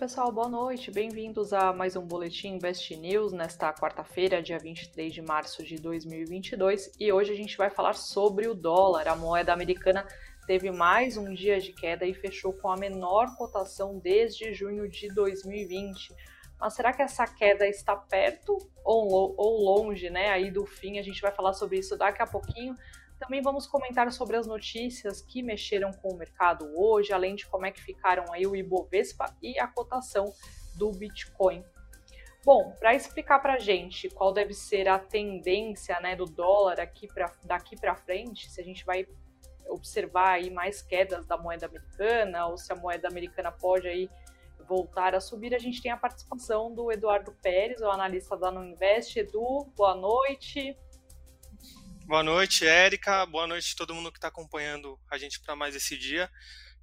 pessoal, boa noite. Bem-vindos a mais um Boletim Invest News nesta quarta-feira, dia 23 de março de 2022. E hoje a gente vai falar sobre o dólar. A moeda americana teve mais um dia de queda e fechou com a menor cotação desde junho de 2020. Mas será que essa queda está perto ou longe, né, aí do fim? A gente vai falar sobre isso daqui a pouquinho. Também vamos comentar sobre as notícias que mexeram com o mercado hoje, além de como é que ficaram aí o Ibovespa e a cotação do Bitcoin. Bom, para explicar para a gente qual deve ser a tendência né, do dólar aqui daqui para frente, se a gente vai observar aí mais quedas da moeda americana ou se a moeda americana pode aí voltar a subir, a gente tem a participação do Eduardo Pérez, o analista da Nuinvest. Edu, boa noite. Boa noite, Érica. Boa noite a todo mundo que está acompanhando a gente para mais esse dia.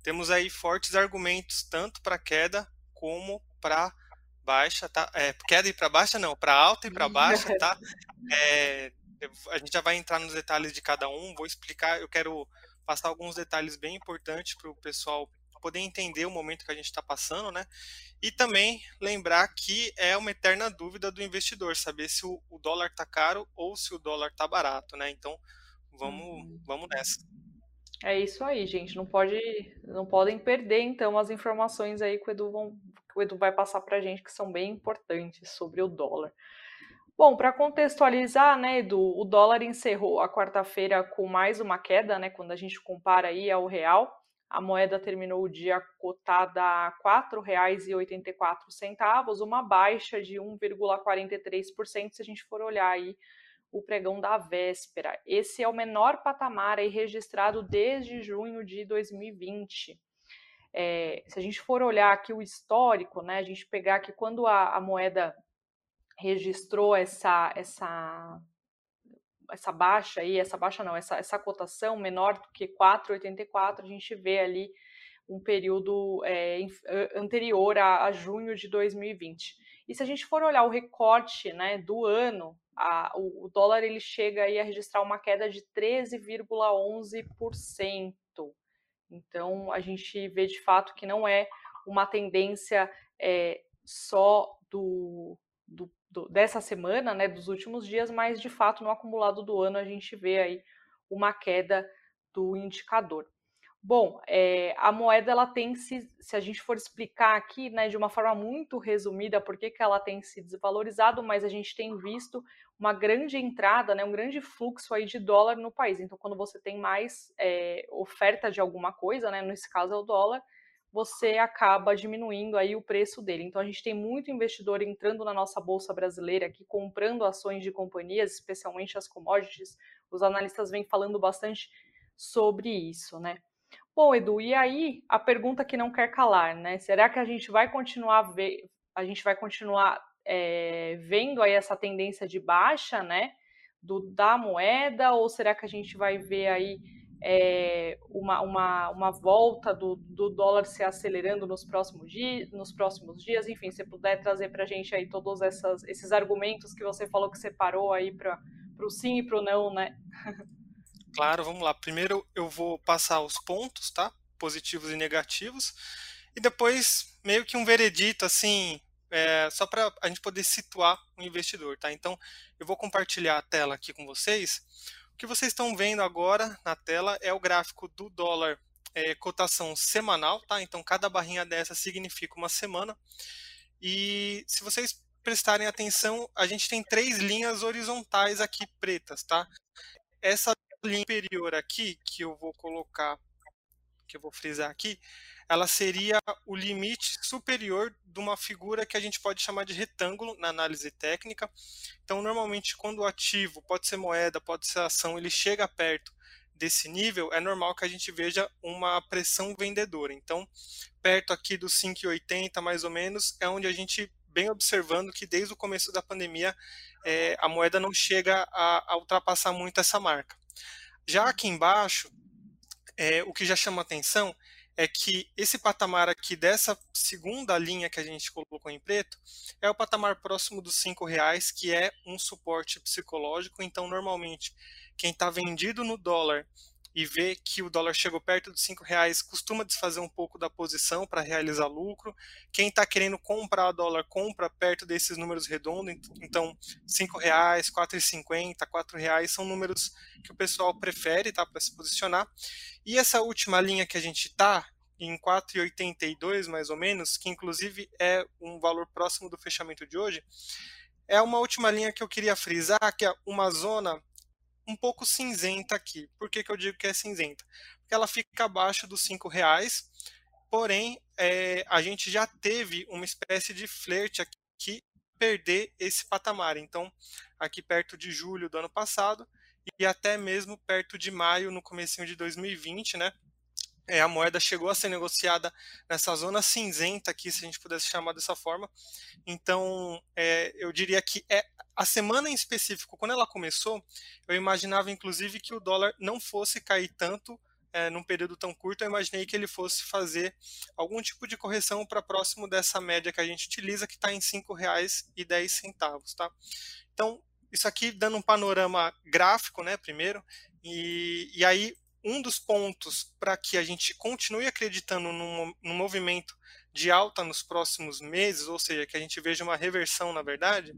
Temos aí fortes argumentos tanto para queda como para baixa, tá? É, queda e para baixa não, para alta e para baixa, tá? É, a gente já vai entrar nos detalhes de cada um. Vou explicar. Eu quero passar alguns detalhes bem importantes para o pessoal poder entender o momento que a gente está passando, né? E também lembrar que é uma eterna dúvida do investidor, saber se o, o dólar está caro ou se o dólar está barato, né? Então, vamos, uhum. vamos nessa. É isso aí, gente. Não pode, não podem perder então as informações aí que o Edu, vão, que o Edu vai passar para a gente que são bem importantes sobre o dólar. Bom, para contextualizar, né, Edu, o dólar encerrou a quarta-feira com mais uma queda, né, quando a gente compara aí ao real. A moeda terminou o dia cotada a R$ 4,84, uma baixa de 1,43% se a gente for olhar aí o pregão da véspera. Esse é o menor patamar aí registrado desde junho de 2020. É, se a gente for olhar aqui o histórico, né, a gente pegar aqui quando a, a moeda registrou essa, essa essa baixa aí, essa baixa não, essa, essa cotação menor do que 4,84, a gente vê ali um período é, anterior a, a, junho de 2020. E se a gente for olhar o recorte né, do ano, a, o, o, dólar ele chega aí a registrar uma queda de 13,11%. Então a gente vê de fato que não é uma tendência é, só do, do do, dessa semana, né, dos últimos dias, mas de fato no acumulado do ano a gente vê aí uma queda do indicador. Bom, é, a moeda ela tem se, se a gente for explicar aqui, né, de uma forma muito resumida, por que, ela tem se desvalorizado, mas a gente tem visto uma grande entrada, né, um grande fluxo aí de dólar no país. Então, quando você tem mais é, oferta de alguma coisa, né, nesse caso é o dólar, você acaba diminuindo aí o preço dele. Então a gente tem muito investidor entrando na nossa bolsa brasileira aqui, comprando ações de companhias, especialmente as commodities. Os analistas vêm falando bastante sobre isso, né? Bom, Edu, e aí a pergunta que não quer calar, né? Será que a gente vai continuar ver, a gente vai continuar é, vendo aí essa tendência de baixa, né? Do, da moeda, ou será que a gente vai ver aí é, uma, uma, uma volta do, do dólar se acelerando nos próximos, dias, nos próximos dias. Enfim, se puder trazer para a gente aí todos essas, esses argumentos que você falou que separou aí para o sim e para o não, né? Claro, vamos lá. Primeiro eu vou passar os pontos, tá? Positivos e negativos. E depois meio que um veredito, assim, é, só para a gente poder situar o investidor, tá? Então eu vou compartilhar a tela aqui com vocês. O que vocês estão vendo agora na tela é o gráfico do dólar é, cotação semanal, tá? Então cada barrinha dessa significa uma semana. E se vocês prestarem atenção, a gente tem três linhas horizontais aqui pretas, tá? Essa linha inferior aqui, que eu vou colocar, que eu vou frisar aqui, ela seria o limite superior de uma figura que a gente pode chamar de retângulo na análise técnica. Então, normalmente, quando o ativo pode ser moeda, pode ser ação, ele chega perto desse nível, é normal que a gente veja uma pressão vendedora. Então, perto aqui dos 5,80 mais ou menos, é onde a gente vem observando que desde o começo da pandemia é, a moeda não chega a, a, ultrapassar muito essa marca. Já aqui embaixo, é, o que já chama atenção é que esse patamar aqui dessa segunda linha que a gente colocou em preto é o patamar próximo dos cinco reais, que é um suporte psicológico. Então, normalmente, quem está vendido no dólar e vê que o dólar chegou perto dos cinco reais, costuma desfazer um pouco da posição para realizar lucro. Quem está querendo comprar dólar compra perto desses números redondos, então cinco reais, quatro e cinquenta, quatro reais são números que o pessoal prefere, tá, para se posicionar. E essa última linha que a gente está em 4,82 mais ou menos, que inclusive é um valor próximo do fechamento de hoje, é uma última linha que eu queria frisar, que é uma zona um pouco cinzenta aqui. Por que, que eu digo que é cinzenta? Porque ela fica abaixo dos cinco reais, porém é, a gente já teve uma espécie de flerte aqui perder esse patamar. Então, aqui perto de julho do ano passado e até mesmo perto de maio, no comecinho de 2020, né? É, a moeda chegou a ser negociada nessa zona cinzenta aqui, se a gente pudesse chamar dessa forma. Então, é, eu diria que é a semana em específico, quando ela começou, eu imaginava inclusive que o dólar não fosse cair tanto é, num período tão curto. Eu imaginei que ele fosse fazer algum tipo de correção para próximo dessa média que a gente utiliza, que está em R$ 5,10, tá? Então, isso aqui dando um panorama gráfico, né, primeiro, e, e aí um dos pontos para que a gente continue acreditando num, num, movimento de alta nos próximos meses, ou seja, que a gente veja uma reversão, na verdade,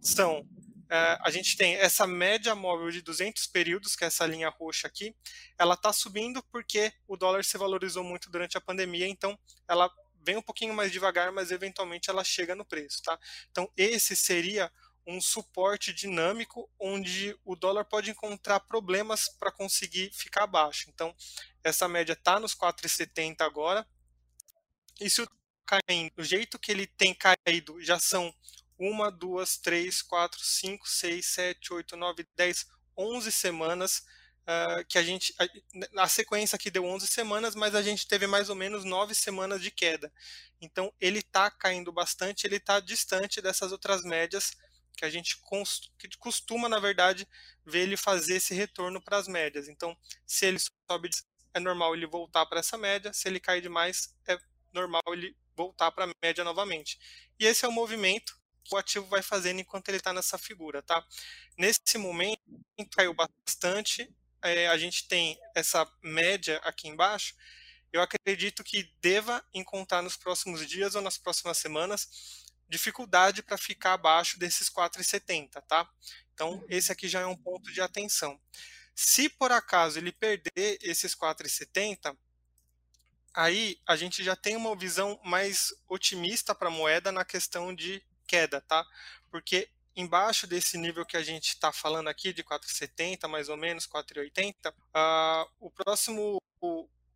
são uh, a gente tem essa média móvel de 200 períodos, que é essa linha roxa aqui, ela está subindo porque o dólar se valorizou muito durante a pandemia, então ela vem um pouquinho mais devagar, mas eventualmente ela chega no preço, tá? Então esse seria um suporte dinâmico onde o dólar pode encontrar problemas para conseguir ficar abaixo. Então, essa média está nos 4,70 agora. E se o caindo do jeito que ele tem caído, já são uma, duas, três, quatro, cinco, seis, sete, oito, nove, dez, onze semanas uh, que a gente a, a, sequência aqui deu 11 semanas, mas a gente teve mais ou menos nove semanas de queda. Então ele está caindo bastante, ele está distante dessas outras médias que a gente costuma, na verdade, ver ele fazer esse retorno para as médias. Então, se ele sobe, é normal ele voltar para essa média, se ele cai demais, é normal ele voltar para a média novamente. E esse é o movimento que o ativo vai fazendo enquanto ele está nessa figura, tá? Nesse momento, caiu bastante, é, a gente tem essa média aqui embaixo, eu acredito que deva encontrar nos próximos dias ou nas próximas semanas dificuldade para ficar abaixo desses 4,70, tá? Então, uhum. esse aqui já é um ponto de atenção. Se por acaso ele perder esses 4,70, aí a gente já tem uma visão mais otimista para a moeda na questão de queda, tá? Porque embaixo desse nível que a gente está falando aqui, de 4,70 mais ou menos, 4,80, uh, o próximo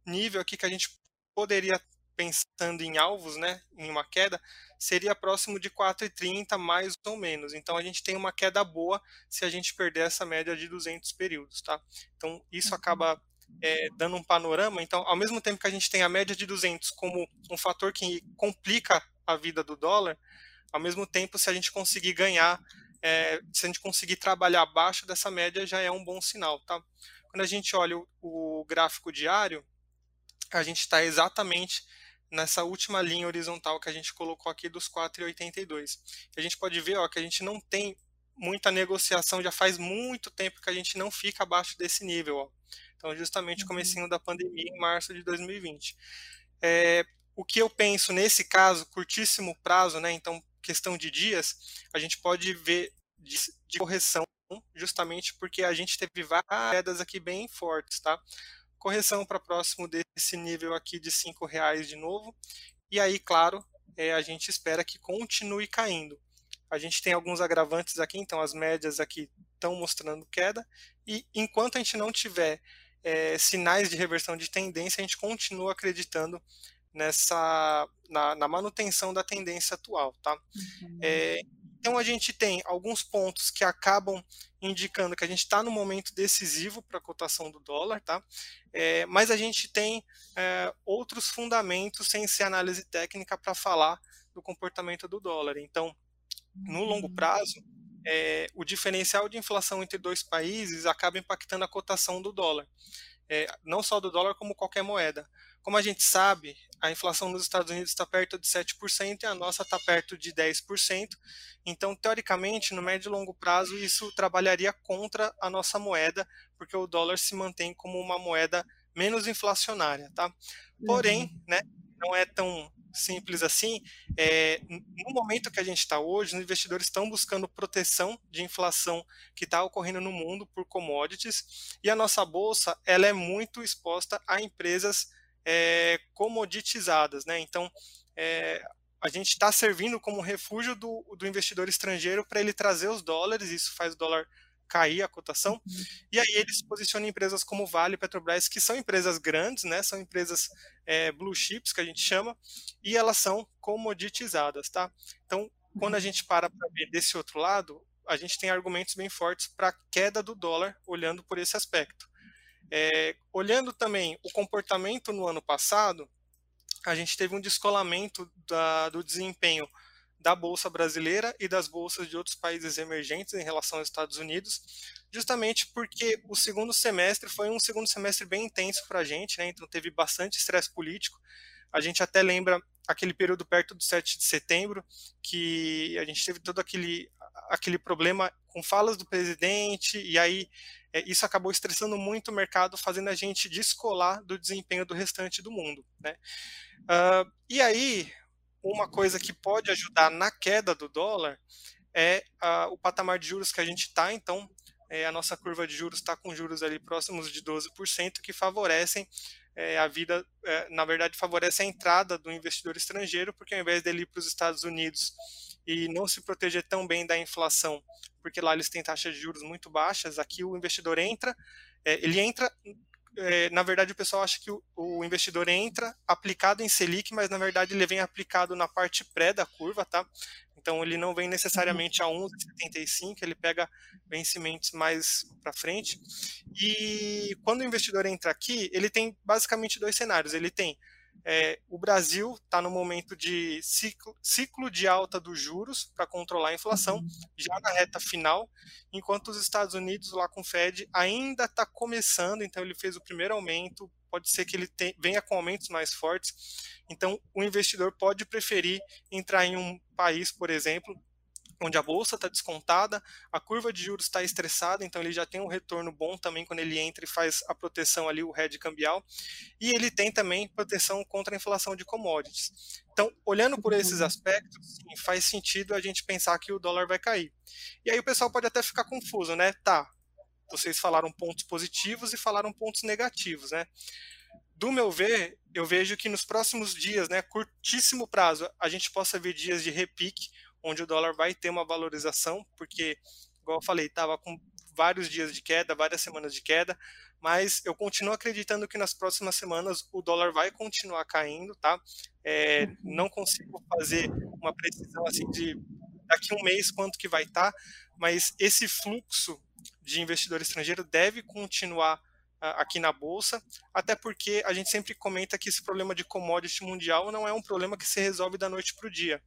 nível aqui que a gente poderia pensando em alvos, né, em uma queda, seria próximo de 4,30 mais ou menos. Então a gente tem uma queda boa se a gente perder essa média de 200 períodos, tá? Então isso uhum. acaba é, dando um panorama. Então, ao mesmo tempo que a gente tem a média de 200 como um fator que complica a vida do dólar, ao mesmo tempo, se a gente conseguir ganhar, é, se a gente conseguir trabalhar abaixo dessa média, já é um bom sinal, tá? Quando a gente olha o, o gráfico diário, a gente está exatamente nessa última linha horizontal que a gente colocou aqui dos 4,82. A gente pode ver ó, que a gente não tem muita negociação, já faz muito tempo que a gente não fica abaixo desse nível. Ó. Então, justamente o uhum. comecinho da pandemia em março de 2020. É, o que eu penso nesse caso, curtíssimo prazo, né, então questão de dias, a gente pode ver de, de correção, justamente porque a gente teve várias quedas aqui bem fortes, tá? Correção para próximo desse nível aqui de R$ reais de novo. E aí, claro, é, a gente espera que continue caindo. A gente tem alguns agravantes aqui, então as médias aqui estão mostrando queda. E enquanto a gente não tiver é, sinais de reversão de tendência, a gente continua acreditando nessa na, na manutenção da tendência atual, tá? Uhum. É, então a gente tem alguns pontos que acabam indicando que a gente está no momento decisivo para a cotação do dólar, tá? É, mas a gente tem é, outros fundamentos sem ser análise técnica para falar do comportamento do dólar. Então, no longo uhum. prazo, é, o diferencial de inflação entre dois países acaba impactando a cotação do dólar. é, não só do dólar, como qualquer moeda. Como a gente sabe, a inflação nos Estados Unidos está perto de 7% e a nossa está perto de 10%. Então, teoricamente, no médio e longo prazo, isso trabalharia contra a nossa moeda, porque o dólar se mantém como uma moeda menos inflacionária, tá? Porém, uhum. né, não é tão simples assim. É, no momento que a gente está hoje, os investidores estão buscando proteção de inflação que está ocorrendo no mundo por commodities e a nossa bolsa ela é muito exposta a empresas é, comoditizadas, né? Então é, a gente está servindo como refúgio do, do investidor estrangeiro para ele trazer os dólares, isso faz o dólar cair a cotação. Uhum. E aí eles posicionam empresas como Vale e Petrobras, que são empresas grandes, né? São empresas é, blue chips, que a gente chama, e elas são comoditizadas, tá? Então, quando a uhum. gente para para ver desse outro lado, a gente tem argumentos bem fortes para a queda do dólar, olhando por esse aspecto. É, olhando também o comportamento no ano passado, a gente teve um descolamento da, do desempenho da Bolsa Brasileira e das bolsas de outros países emergentes em relação aos Estados Unidos, justamente porque o segundo semestre foi um segundo semestre bem intenso para a gente, né? então teve bastante estresse político. A gente até lembra aquele período perto do 7 de setembro, que a gente teve todo aquele, aquele problema com falas do presidente, e aí isso acabou estressando muito o mercado, fazendo a gente descolar do desempenho do restante do mundo. Né? Uh, e aí, uma coisa que pode ajudar na queda do dólar é a, o patamar de juros que a gente está, então é, a nossa curva de juros está com juros ali próximos de 12%, que favorecem é, a vida, é, na verdade, favorece a entrada do investidor estrangeiro, porque ao invés dele ir para os Estados Unidos e não se proteger tão bem da inflação, porque lá eles têm taxas de juros muito baixas, aqui o investidor entra, é, ele entra é, na verdade, o pessoal acha que o, investidor entra aplicado em Selic, mas na verdade ele vem aplicado na parte pré da curva, tá? Então ele não vem necessariamente a 11,75, ele pega vencimentos mais para frente. E quando o investidor entra aqui, ele tem basicamente dois cenários. Ele tem é, o Brasil está no momento de ciclo, ciclo de alta dos juros para controlar a inflação, uhum. já na reta final, enquanto os Estados Unidos, lá com o Fed, ainda está começando, então ele fez o primeiro aumento, pode ser que ele tenha, venha com aumentos mais fortes. Então, o investidor pode preferir entrar em um país, por exemplo, onde a bolsa está descontada, a curva de juros está estressada, então ele já tem um retorno bom também quando ele entra e faz a proteção ali, o hedge cambial, e ele tem também proteção contra a inflação de commodities. Então, olhando por esses uhum. aspectos, sim, faz sentido a gente pensar que o dólar vai cair. E aí o pessoal pode até ficar confuso, né? Tá, vocês falaram pontos positivos e falaram pontos negativos, né? Do meu ver, eu vejo que nos próximos dias, né, curtíssimo prazo, a gente possa ver dias de repique, onde o dólar vai ter uma valorização, porque, igual eu falei, estava com vários dias de queda, várias semanas de queda, mas eu continuo acreditando que nas próximas semanas o dólar vai continuar caindo, tá? É, uhum. não consigo fazer uma precisão assim de daqui um mês quanto que vai estar, tá, mas esse fluxo de investidor estrangeiro deve continuar aqui na bolsa, até porque a gente sempre comenta que esse problema de commodity mundial não é um problema que se resolve da noite para o dia.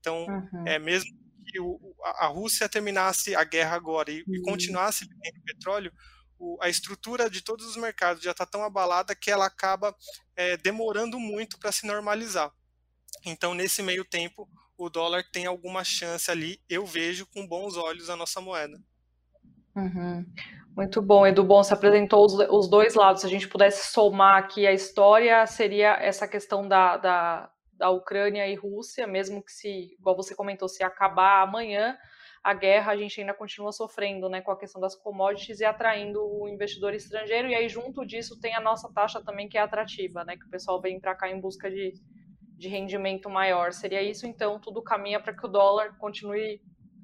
Então, uhum. é mesmo que o, a Rússia terminasse a guerra agora e, uhum. e continuasse vendendo petróleo, o, a estrutura de todos os mercados já está tão abalada que ela acaba é, demorando muito para se normalizar. Então, nesse meio tempo, o dólar tem alguma chance ali, eu vejo com bons olhos a nossa moeda. Uhum. Muito bom, Edu. Bom, você apresentou os, os, dois lados. Se a gente pudesse somar aqui a história, seria essa questão da, da, da Ucrânia e Rússia, mesmo que se, igual você comentou, se acabar amanhã a guerra, a gente ainda continua sofrendo, né, com a questão das commodities e atraindo o investidor estrangeiro, e aí junto disso tem a nossa taxa também que é atrativa, né, que o pessoal vem para cá em busca de, de rendimento maior. Seria isso, então, tudo caminha para que o dólar continue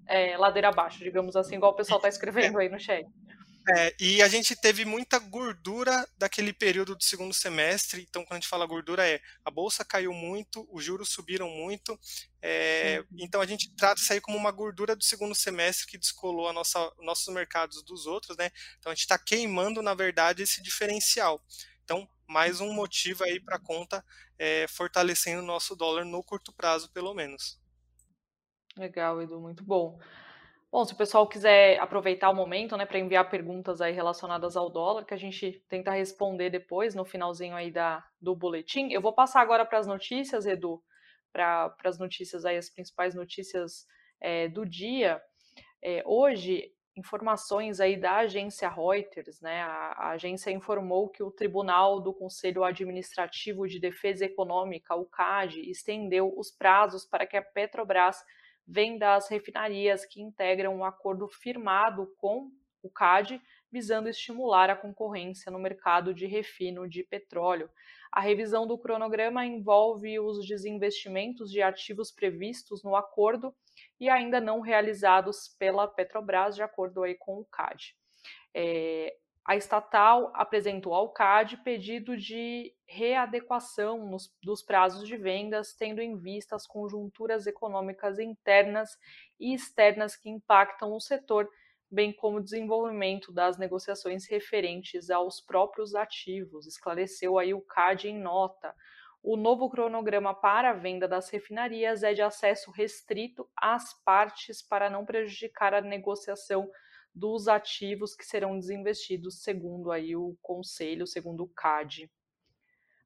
é, ladeira abaixo, digamos assim, igual o pessoal está escrevendo aí no chat. É, e a gente teve muita gordura daquele período do segundo semestre. Então, quando a gente fala gordura, é a bolsa caiu muito, os juros subiram muito. É, então, a gente trata isso aí como uma gordura do segundo semestre que descolou a nossa, nossos mercados dos outros, né? Então, a gente está queimando, na verdade, esse diferencial. Então, mais um motivo aí para a conta é, fortalecendo o nosso dólar no curto prazo, pelo menos. Legal, Edu, muito bom. Bom, se o pessoal quiser aproveitar o momento, né, para enviar perguntas aí relacionadas ao dólar, que a gente tenta responder depois, no finalzinho aí da, do boletim. Eu vou passar agora para as notícias, Edu, para as notícias aí, as principais notícias é, do dia. É, hoje, informações aí da agência Reuters, né? A, a, agência informou que o Tribunal do Conselho Administrativo de Defesa Econômica, o CAD, estendeu os prazos para que a Petrobras vem das refinarias que integram um acordo firmado com o CAD, visando estimular a concorrência no mercado de refino de petróleo. A revisão do cronograma envolve os desinvestimentos de ativos previstos no acordo e ainda não realizados pela Petrobras, de acordo aí com o CAD. É, a estatal apresentou ao CAD pedido de readequação nos, dos prazos de vendas, tendo em vista as conjunturas econômicas internas e externas que impactam o setor, bem como o desenvolvimento das negociações referentes aos próprios ativos, esclareceu aí o CAD em nota. O novo cronograma para a venda das refinarias é de acesso restrito às partes para não prejudicar a negociação dos ativos que serão desinvestidos, segundo aí o conselho, segundo o CAD.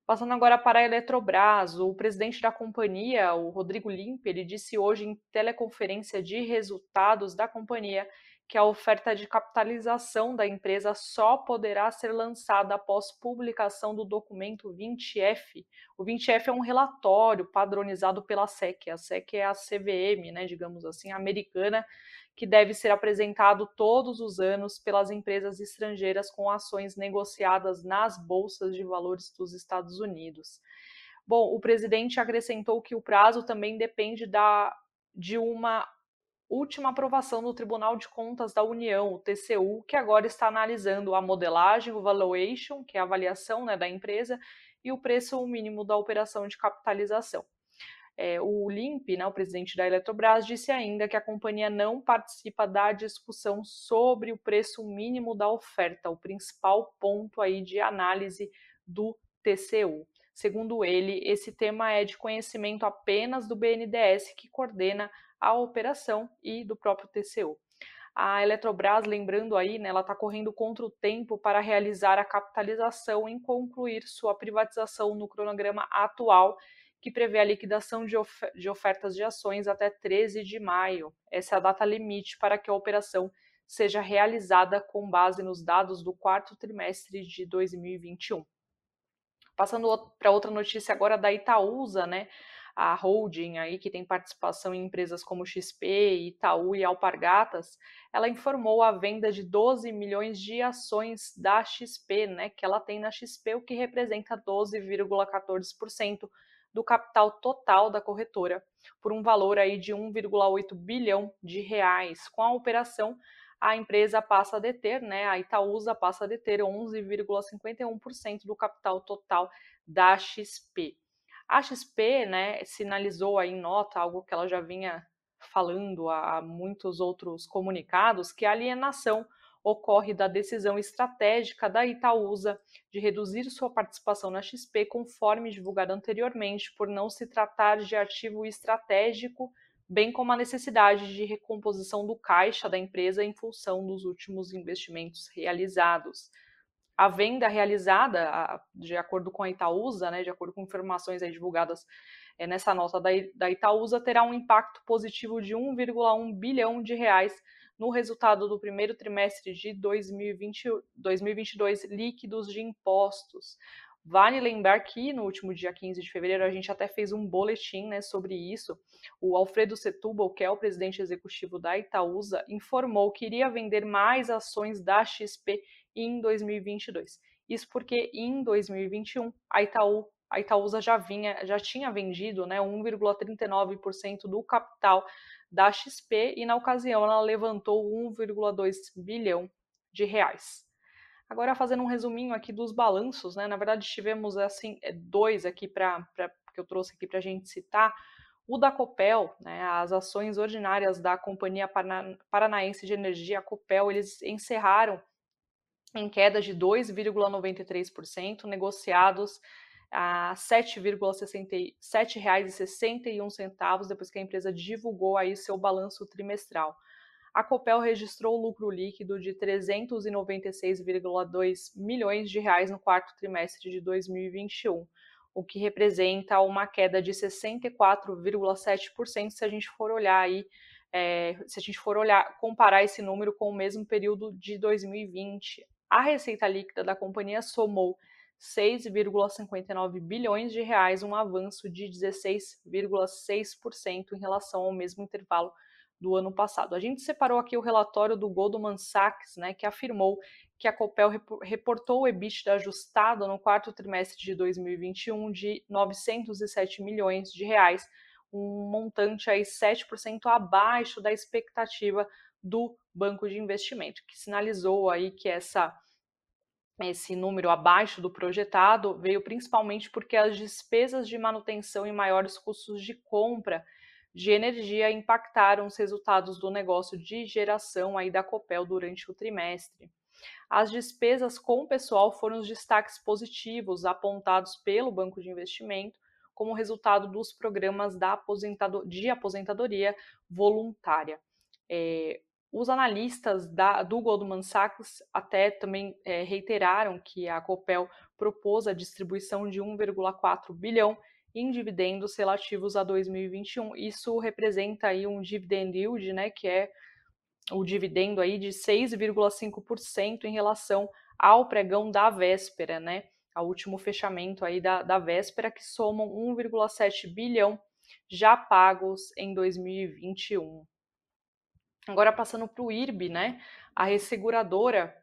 Passando agora para a Eletrobras, o presidente da companhia, o Rodrigo Limpe, ele disse hoje em teleconferência de resultados da companhia que a oferta de capitalização da empresa só poderá ser lançada após publicação do documento 20F. O 20F é um relatório padronizado pela SEC. A SEC é a CVM, né, digamos assim, americana, que deve ser apresentado todos os anos pelas empresas estrangeiras com ações negociadas nas bolsas de valores dos Estados Unidos. Bom, o presidente acrescentou que o prazo também depende da, de uma última aprovação no Tribunal de Contas da União, o TCU, que agora está analisando a modelagem, o valuation, que é a avaliação né, da empresa, e o preço mínimo da operação de capitalização. É, o Limp, né, o presidente da Eletrobras, disse ainda que a companhia não participa da discussão sobre o preço mínimo da oferta, o principal ponto aí de análise do TCU. Segundo ele, esse tema é de conhecimento apenas do BNDES, que coordena a operação e do próprio TCU. A Eletrobras, lembrando aí, né, ela está correndo contra o tempo para realizar a capitalização e concluir sua privatização no cronograma atual, que prevê a liquidação de, of de ofertas de ações até 13 de maio. Essa é a data limite para que a operação seja realizada com base nos dados do quarto trimestre de 2021. Passando para outra notícia agora da Itaúsa, né? A holding aí que tem participação em empresas como XP, Itaú e Alpargatas, ela informou a venda de 12 milhões de ações da XP, né, que ela tem na XP, o que representa 12,14% do capital total da corretora, por um valor aí de 1,8 bilhão de reais. Com a operação, a empresa passa a deter, né, a Itaúsa passa a deter 11,51% do capital total da XP. A XP, né, sinalizou aí em nota algo que ela já vinha falando a muitos outros comunicados, que a alienação ocorre da decisão estratégica da Itaúsa de reduzir sua participação na XP, conforme divulgado anteriormente, por não se tratar de ativo estratégico, bem como a necessidade de recomposição do caixa da empresa em função dos últimos investimentos realizados a venda realizada, de acordo com a Itaúsa, né, de acordo com informações divulgadas é, nessa nota da, da Itaúsa, terá um impacto positivo de 1,1 bilhão de reais no resultado do primeiro trimestre de 2020, 2022 líquidos de impostos. Vale lembrar que no último dia 15 de fevereiro a gente até fez um boletim né, sobre isso. O Alfredo Setúbal, que é o presidente executivo da Itaúsa, informou que iria vender mais ações da XP em 2022. Isso porque em 2021 a Itaú a Itaúsa já vinha, já tinha vendido, né, 1,39% do capital da XP e na ocasião ela levantou 1,2 bilhão de reais. Agora fazendo um resuminho aqui dos balanços, né, na verdade tivemos assim é, dois aqui para que eu trouxe aqui para a gente citar. O da Copel, né, as ações ordinárias da Companhia Paranaense de Energia, a Copel, eles encerraram em queda de 2,93%, negociados a R$ 7,61 depois que a empresa divulgou aí seu balanço trimestral. a Copel registrou lucro líquido de 396,2 milhões de reais no quarto trimestre de 2021, o que representa uma queda de 64,7% se a gente for olhar aí, é, se a gente for olhar, comparar esse número com o mesmo período de 2020. A receita líquida da companhia somou 6,59 bilhões de reais, um avanço de 16,6% em relação ao mesmo intervalo do ano passado. A gente separou aqui o relatório do Goldman Sachs, né, que afirmou que a Copel reportou o EBITDA ajustado no quarto trimestre de 2021 de 907 milhões de reais, um montante aí 7% abaixo da expectativa do banco de investimento, que sinalizou aí que essa esse número abaixo do projetado veio principalmente porque as despesas de manutenção e maiores custos de compra de energia impactaram os resultados do negócio de geração aí da Copel durante o trimestre. As despesas com o pessoal foram os destaques positivos apontados pelo Banco de Investimento como resultado dos programas da aposentado de aposentadoria voluntária. É, os analistas da, do Goldman Sachs até também é, reiteraram que a Copel propôs a distribuição de 1,4 bilhão em dividendos relativos a 2021. Isso representa aí um dividend yield, né, que é o dividendo aí de 6,5% em relação ao pregão da véspera, né, ao último fechamento aí da, da véspera, que somam 1,7 bilhão já pagos em 2021. Agora passando para o IRB, né, a resseguradora,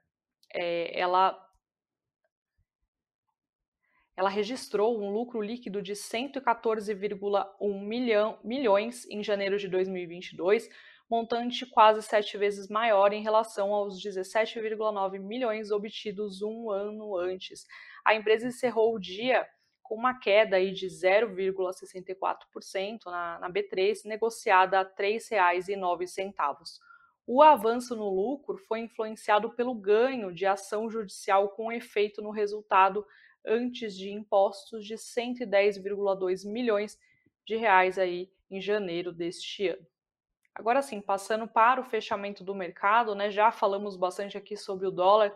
é, ela ela registrou um lucro líquido de 114,1 milhão, milhões em janeiro de 2022, montante quase sete vezes maior em relação aos 17,9 milhões obtidos um ano antes. A empresa encerrou o dia com uma queda aí de 0,64% na, na B3, negociada a R$ 3,09. O avanço no lucro foi influenciado pelo ganho de ação judicial com efeito no resultado antes de impostos de 110,2 milhões de reais aí em janeiro deste ano. Agora sim, passando para o fechamento do mercado, né? Já falamos bastante aqui sobre o dólar,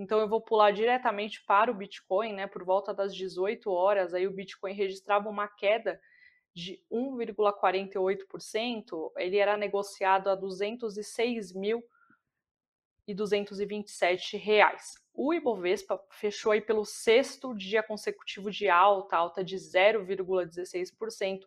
então eu vou pular diretamente para o Bitcoin, né? Por volta das 18 horas, aí o Bitcoin registrava uma queda de 1,48%, ele era negociado a 206 mil e 227 reais. O Ibovespa fechou aí pelo sexto dia consecutivo de alta, alta de 0,16%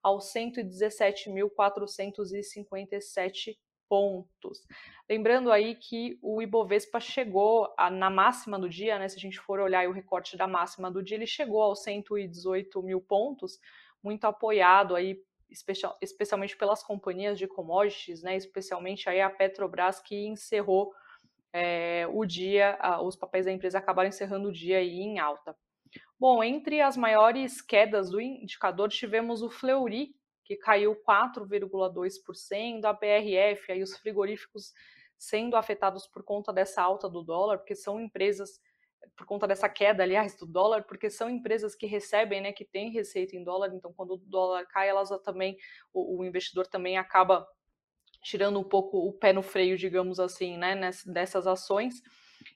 aos 117.457 pontos. Lembrando aí que o Ibovespa chegou a, na máxima do dia, né? Se a gente for olhar o recorte da máxima do dia, ele chegou aos 118 mil pontos, muito apoiado aí especial, especialmente pelas companhias de commodities, né? Especialmente aí a Petrobras que encerrou é, o dia, os papéis da empresa acabaram encerrando o dia aí em alta. Bom, entre as maiores quedas do indicador tivemos o Fleury, que caiu 4,2%, a BRF, aí os frigoríficos sendo afetados por conta dessa alta do dólar, porque são empresas, por conta dessa queda, aliás, do dólar, porque são empresas que recebem, né, que têm receita em dólar, então quando o dólar cai, elas também, o, o investidor também acaba tirando um pouco o pé no freio, digamos assim, né, dessas ações.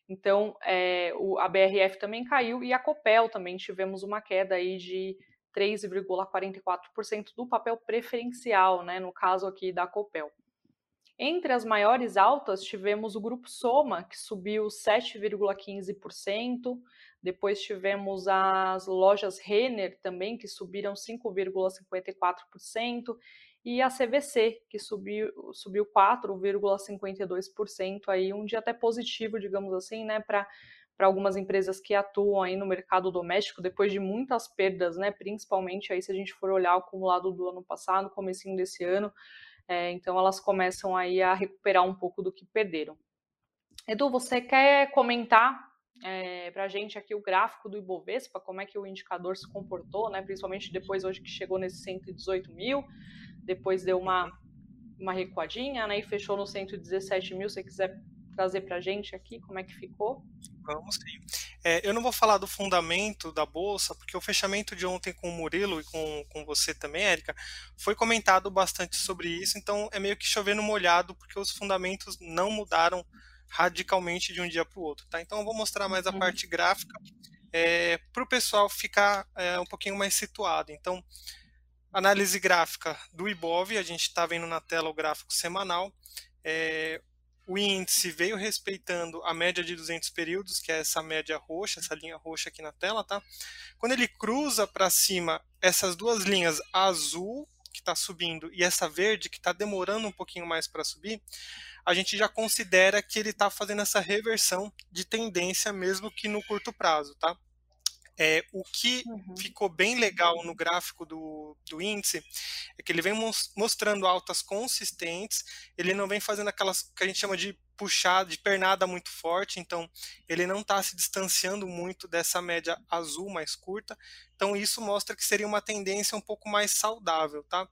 Então, é, o, a BRF também caiu e a Copel também tivemos uma queda aí de 3,44% do papel preferencial, né, no caso aqui da Copel. Entre as maiores altas, tivemos o grupo Soma, que subiu 7,15%, depois tivemos as lojas Renner também, que subiram 5,54%, e a CVC, que subiu, subiu 4,52%, aí um dia até positivo, digamos assim, né, para para algumas empresas que atuam aí no mercado doméstico depois de muitas perdas, né, principalmente aí se a gente for olhar o acumulado do ano passado, comecinho desse ano, é, então elas começam aí a recuperar um pouco do que perderam. Edu, você quer comentar é, para a gente aqui o gráfico do Ibovespa, como é que o indicador se comportou, né, principalmente depois hoje que chegou nesse 118 mil, depois deu uma, uma recuadinha, né, e fechou no 117 mil. Se você quiser trazer para a gente aqui como é que ficou? Vamos sim. É, eu não vou falar do fundamento da bolsa, porque o fechamento de ontem com o Murilo e com, com você também, Érica, foi comentado bastante sobre isso, então é meio que chovendo molhado, porque os fundamentos não mudaram radicalmente de um dia para o outro. Tá? Então eu vou mostrar mais a uhum. parte gráfica é, para o pessoal ficar é, um pouquinho mais situado. Então, análise gráfica do IBOV, a gente está vendo na tela o gráfico semanal. É, o índice veio respeitando a média de 200 períodos, que é essa média roxa, essa linha roxa aqui na tela, tá? Quando ele cruza para cima essas duas linhas, azul, que está subindo, e essa verde, que está demorando um pouquinho mais para subir, a gente já considera que ele está fazendo essa reversão de tendência, mesmo que no curto prazo, tá? É, o que uhum. ficou bem legal no gráfico do, do índice é que ele vem mostrando altas consistentes, ele não vem fazendo aquelas que a gente chama de puxada, de pernada muito forte, então ele não está se distanciando muito dessa média azul mais curta, então isso mostra que seria uma tendência um pouco mais saudável, tá?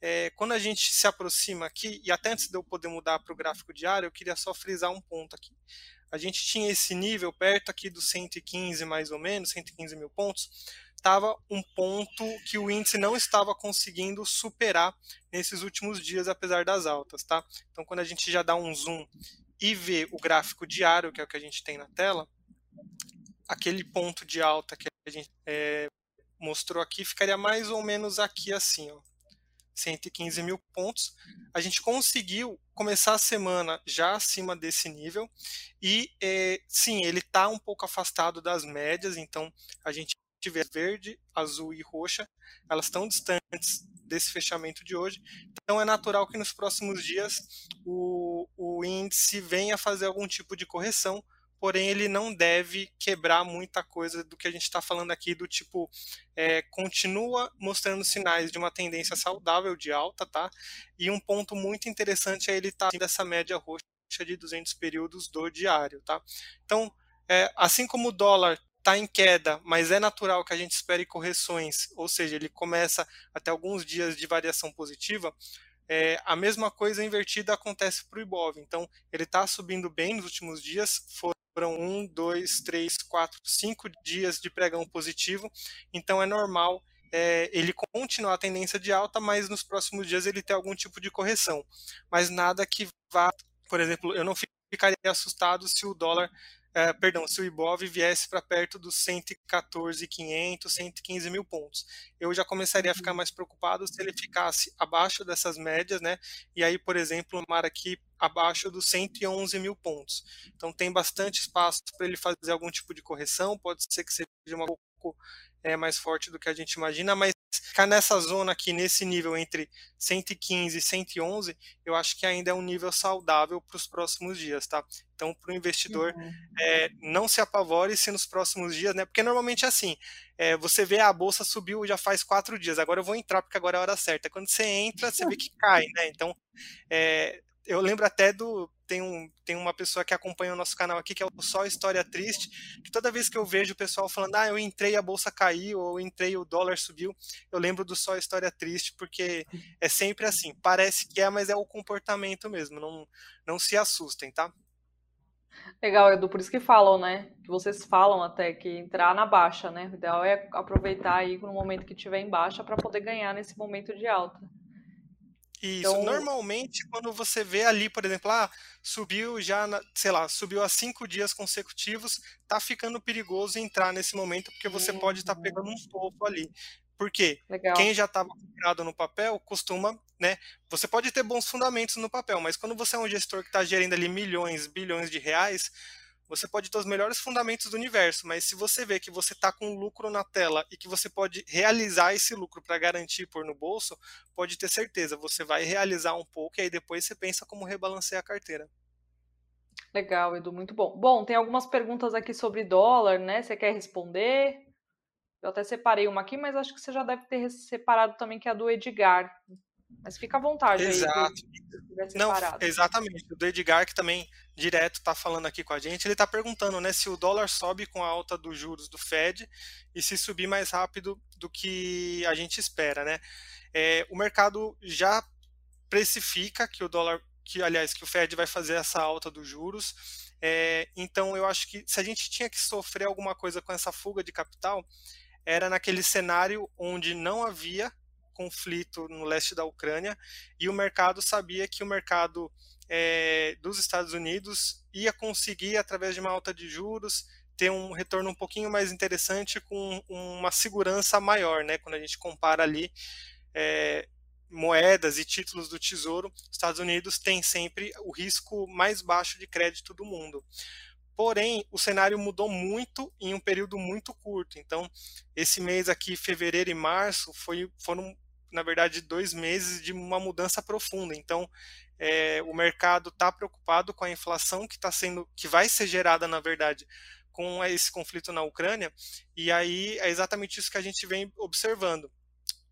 É, quando a gente se aproxima aqui, e até antes de eu poder mudar para o gráfico diário, eu queria só frisar um ponto aqui a gente tinha esse nível perto aqui dos 115 mais ou menos, 115 mil pontos, estava um ponto que o índice não estava conseguindo superar nesses últimos dias, apesar das altas, tá? Então, quando a gente já dá um zoom e vê o gráfico diário, que é o que a gente tem na tela, aquele ponto de alta que a gente é, mostrou aqui ficaria mais ou menos aqui assim, ó. 115 mil pontos. A gente conseguiu começar a semana já acima desse nível e é, sim, ele está um pouco afastado das médias, então a gente tiver verde, azul e roxa, elas estão distantes desse fechamento de hoje. Então é natural que nos próximos dias o, o índice venha fazer algum tipo de correção porém ele não deve quebrar muita coisa do que a gente está falando aqui, do tipo, é, continua mostrando sinais de uma tendência saudável de alta, tá? E um ponto muito interessante é ele estar tá dessa média roxa de 200 períodos do diário, tá? Então, é, assim como o dólar está em queda, mas é natural que a gente espere correções, ou seja, ele começa até alguns dias de variação positiva, é, a mesma coisa invertida acontece para o Ibov. Então, ele está subindo bem nos últimos dias, foram um, dois, três, quatro, cinco dias de pregão positivo, então é normal é, ele continuar a tendência de alta, mas nos próximos dias ele ter algum tipo de correção. Mas nada que vá, por exemplo, eu não ficaria assustado se o dólar é, perdão, se o Ibov viesse para perto dos 114.500, 115 mil pontos. Eu já começaria a ficar uhum. mais preocupado se ele ficasse abaixo dessas médias, né? E aí, por exemplo, mar aqui abaixo dos 111 mil pontos. Então tem bastante espaço para ele fazer algum tipo de correção, pode ser que seja uma pouco é, mais forte do que a gente imagina, mas ficar nessa zona aqui, nesse nível entre 115 e 111, eu acho que ainda é um nível saudável para os próximos dias, tá? Então, para o investidor, uhum. é, não se apavore se nos próximos dias, né? Porque normalmente é assim, é, você vê a bolsa subiu já faz quatro dias, agora eu vou entrar porque agora é a hora certa. Quando você entra, você vê que cai, né? Então, é, eu lembro até do. Tem, um, tem uma pessoa que acompanha o nosso canal aqui, que é o Só História Triste, que toda vez que eu vejo o pessoal falando, ah, eu entrei, a bolsa caiu, ou entrei, o dólar subiu, eu lembro do Só História Triste, porque é sempre assim, parece que é, mas é o comportamento mesmo, não, não se assustem, tá? Legal, Edu, por isso que falam, né? Que vocês falam até que entrar na baixa, né? O ideal é aproveitar aí no momento que tiver em baixa para poder ganhar nesse momento de alta. Isso, então... normalmente quando você vê ali, por exemplo, ah, subiu já, na, sei lá, subiu há cinco dias consecutivos, tá ficando perigoso entrar nesse momento, porque você uhum. pode estar tá pegando um topo ali. Porque Legal. quem já estava comprado no papel costuma, né? Você pode ter bons fundamentos no papel, mas quando você é um gestor que está gerindo ali milhões, bilhões de reais, você pode ter os melhores fundamentos do universo, mas se você vê que você está com lucro na tela e que você pode realizar esse lucro para garantir pôr no bolso, pode ter certeza, você vai realizar um pouco e aí depois você pensa como rebalancear a carteira. Legal, Edu, muito bom. Bom, tem algumas perguntas aqui sobre dólar, né? Você quer responder? Eu até separei uma aqui, mas acho que você já deve ter separado também, que é a do Edgar. Mas fica à vontade Exato. aí. Não, exatamente. O Edgar, que também direto está falando aqui com a gente, ele está perguntando né, se o dólar sobe com a alta dos juros do Fed e se subir mais rápido do que a gente espera. Né? É, o mercado já precifica que o dólar, que aliás, que o Fed vai fazer essa alta dos juros. É, então, eu acho que se a gente tinha que sofrer alguma coisa com essa fuga de capital, era naquele cenário onde não havia conflito no leste da Ucrânia e o mercado sabia que o mercado é, dos Estados Unidos ia conseguir, através de uma alta de juros, ter um retorno um pouquinho mais interessante com uma segurança maior, né? Quando a gente compara ali é, moedas e títulos do Tesouro, Estados Unidos tem sempre o risco mais baixo de crédito do mundo. Porém, o cenário mudou muito em um período muito curto. Então, esse mês aqui, fevereiro e março, foi, foram, na verdade, dois meses de uma mudança profunda. Então, é, o mercado está preocupado com a inflação que está sendo, que vai ser gerada, na verdade, com esse conflito na Ucrânia. E aí é exatamente isso que a gente vem observando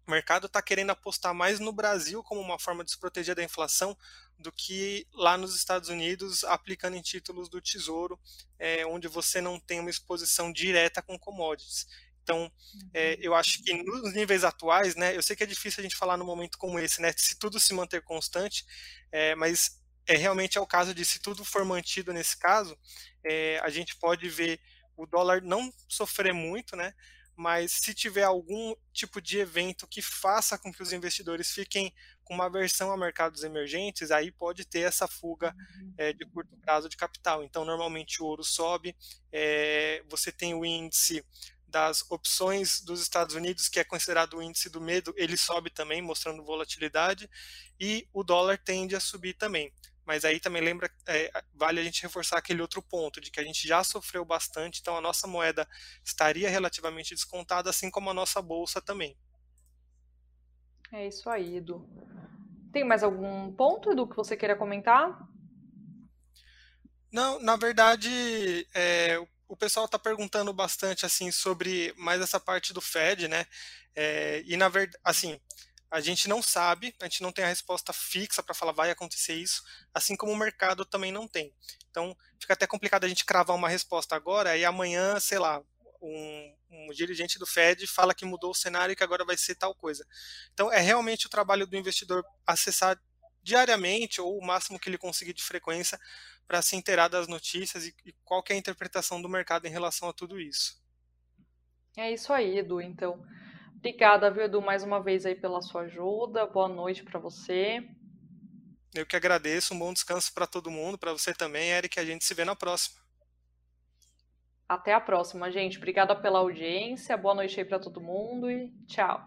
o mercado está querendo apostar mais no Brasil como uma forma de se proteger da inflação do que lá nos Estados Unidos aplicando em títulos do Tesouro, é, onde você não tem uma exposição direta com commodities. Então, é, uhum. eu acho que nos níveis atuais, né, eu sei que é difícil a gente falar num momento como esse, né, se tudo se manter constante, é, mas é realmente é o caso de se tudo for mantido nesse caso, é, a gente pode ver o dólar não sofrer muito, né, mas se tiver algum tipo de evento que faça com que os investidores fiquem com uma aversão a mercados emergentes, aí pode ter essa fuga é, de curto prazo de capital. Então, normalmente o ouro sobe, é, você tem o índice das opções dos Estados Unidos, que é considerado o índice do medo, ele sobe também, mostrando volatilidade, e o dólar tende a subir também mas aí também lembra, é, vale a gente reforçar aquele outro ponto, de que a gente já sofreu bastante, então a nossa moeda estaria relativamente descontada, assim como a nossa bolsa também. É isso aí, Edu. Tem mais algum ponto, Edu, que você queira comentar? Não, na verdade, é, o pessoal está perguntando bastante assim sobre mais essa parte do Fed, né? É, e na verdade, assim, a gente não sabe, a gente não tem a resposta fixa para falar vai acontecer isso, assim como o mercado também não tem. Então, fica até complicado a gente cravar uma resposta agora e amanhã, sei lá, um, um, dirigente do Fed fala que mudou o cenário e que agora vai ser tal coisa. Então, é realmente o trabalho do investidor acessar diariamente ou o máximo que ele conseguir de frequência para se inteirar das notícias e, e qual é a interpretação do mercado em relação a tudo isso. É isso aí, Edu. Então, Obrigada, viu, Edu, mais uma vez aí pela sua ajuda. Boa noite para você. Eu que agradeço. Um bom descanso para todo mundo, para você também, Eric. A gente se vê na próxima. Até a próxima, gente. Obrigada pela audiência. Boa noite aí para todo mundo e tchau.